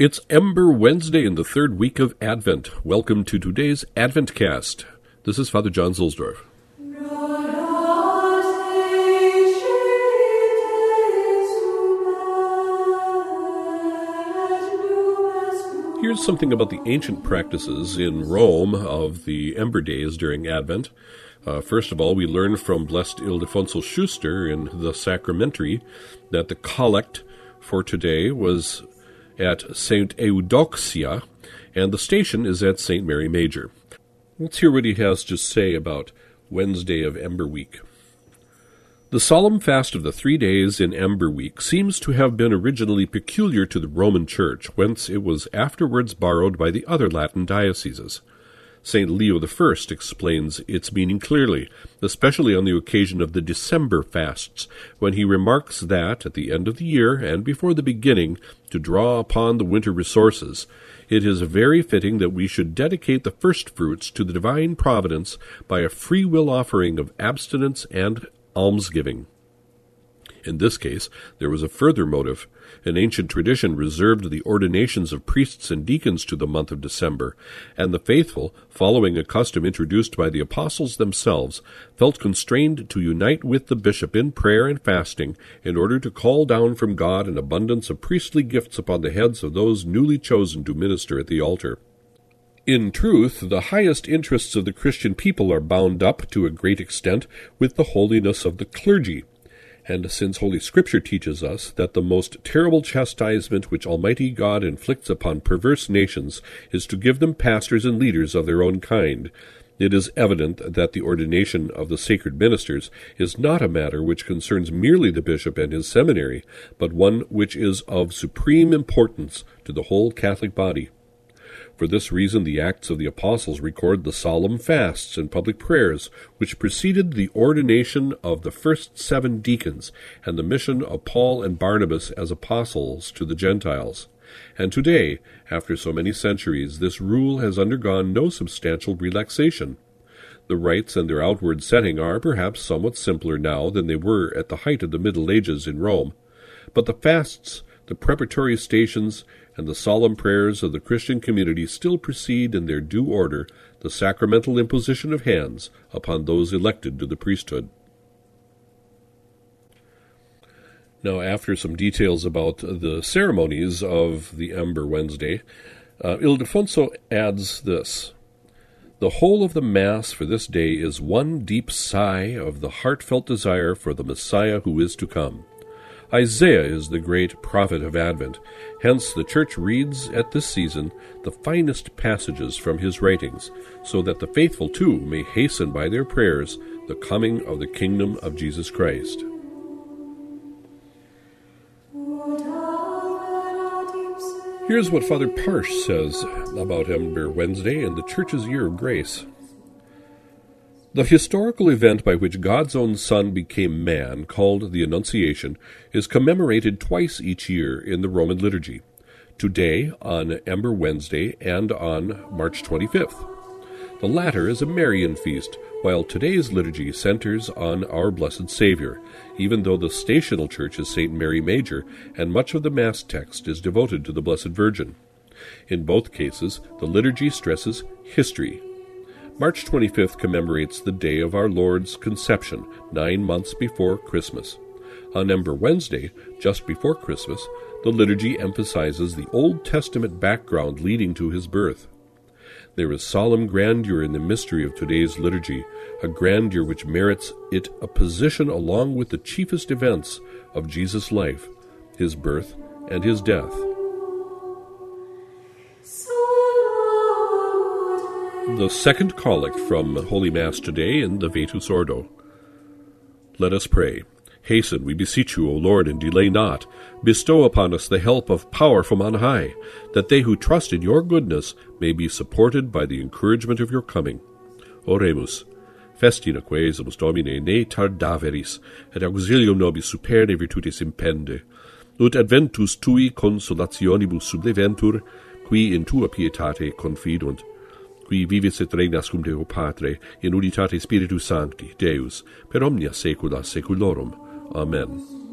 It's Ember Wednesday in the third week of Advent. Welcome to today's Advent Cast. This is Father John Zuhlsdorf. Here's something about the ancient practices in Rome of the Ember Days during Advent. Uh, first of all, we learn from Blessed Ildefonso Schuster in the Sacramentary that the collect for today was at St. Eudoxia, and the station is at St. Mary Major. Let's hear what he has to say about Wednesday of Ember Week. The solemn fast of the three days in Ember Week seems to have been originally peculiar to the Roman Church, whence it was afterwards borrowed by the other Latin dioceses. St. Leo I explains its meaning clearly, especially on the occasion of the December fasts, when he remarks that, at the end of the year and before the beginning, to draw upon the winter resources, it is very fitting that we should dedicate the first fruits to the divine providence by a free will offering of abstinence and almsgiving. In this case, there was a further motive. An ancient tradition reserved the ordinations of priests and deacons to the month of December, and the faithful, following a custom introduced by the apostles themselves, felt constrained to unite with the bishop in prayer and fasting in order to call down from God an abundance of priestly gifts upon the heads of those newly chosen to minister at the altar. In truth, the highest interests of the Christian people are bound up, to a great extent, with the holiness of the clergy and since Holy Scripture teaches us that the most terrible chastisement which Almighty God inflicts upon perverse nations is to give them pastors and leaders of their own kind, it is evident that the ordination of the sacred ministers is not a matter which concerns merely the bishop and his seminary, but one which is of supreme importance to the whole Catholic body. For this reason, the Acts of the Apostles record the solemn fasts and public prayers which preceded the ordination of the first seven deacons and the mission of Paul and Barnabas as apostles to the Gentiles. And today, after so many centuries, this rule has undergone no substantial relaxation. The rites and their outward setting are perhaps somewhat simpler now than they were at the height of the Middle Ages in Rome, but the fasts, the preparatory stations, and the solemn prayers of the Christian community still precede in their due order the sacramental imposition of hands upon those elected to the priesthood. Now, after some details about the ceremonies of the Ember Wednesday, uh, Ildefonso adds this The whole of the Mass for this day is one deep sigh of the heartfelt desire for the Messiah who is to come. Isaiah is the great prophet of Advent. Hence, the Church reads at this season the finest passages from his writings, so that the faithful too may hasten by their prayers the coming of the kingdom of Jesus Christ. Here's what Father Parsch says about Ember Wednesday and the Church's Year of Grace. The historical event by which God's own Son became man, called the Annunciation, is commemorated twice each year in the Roman liturgy today on Ember Wednesday and on March 25th. The latter is a Marian feast, while today's liturgy centers on our Blessed Savior, even though the stational church is St. Mary Major and much of the Mass text is devoted to the Blessed Virgin. In both cases, the liturgy stresses history, March 25th commemorates the day of our Lord's conception, nine months before Christmas. On Ember Wednesday, just before Christmas, the liturgy emphasizes the Old Testament background leading to his birth. There is solemn grandeur in the mystery of today's liturgy, a grandeur which merits it a position along with the chiefest events of Jesus' life, his birth and his death. The second collect from Holy Mass today in the Vetus Ordo. Let us pray. Hasten, we beseech you, O Lord, and delay not. Bestow upon us the help of power from on high, that they who trust in your goodness may be supported by the encouragement of your coming. Oremus. Festina quesumus Domine ne tardaveris, et auxilium nobis superne virtutis impende, ut adventus tui consolationibus subleventur, qui in tua pietate confidunt, qui vivis et regnas cum Deo Patre, in unitate Spiritus Sancti, Deus, per omnia saecula saeculorum. Amen.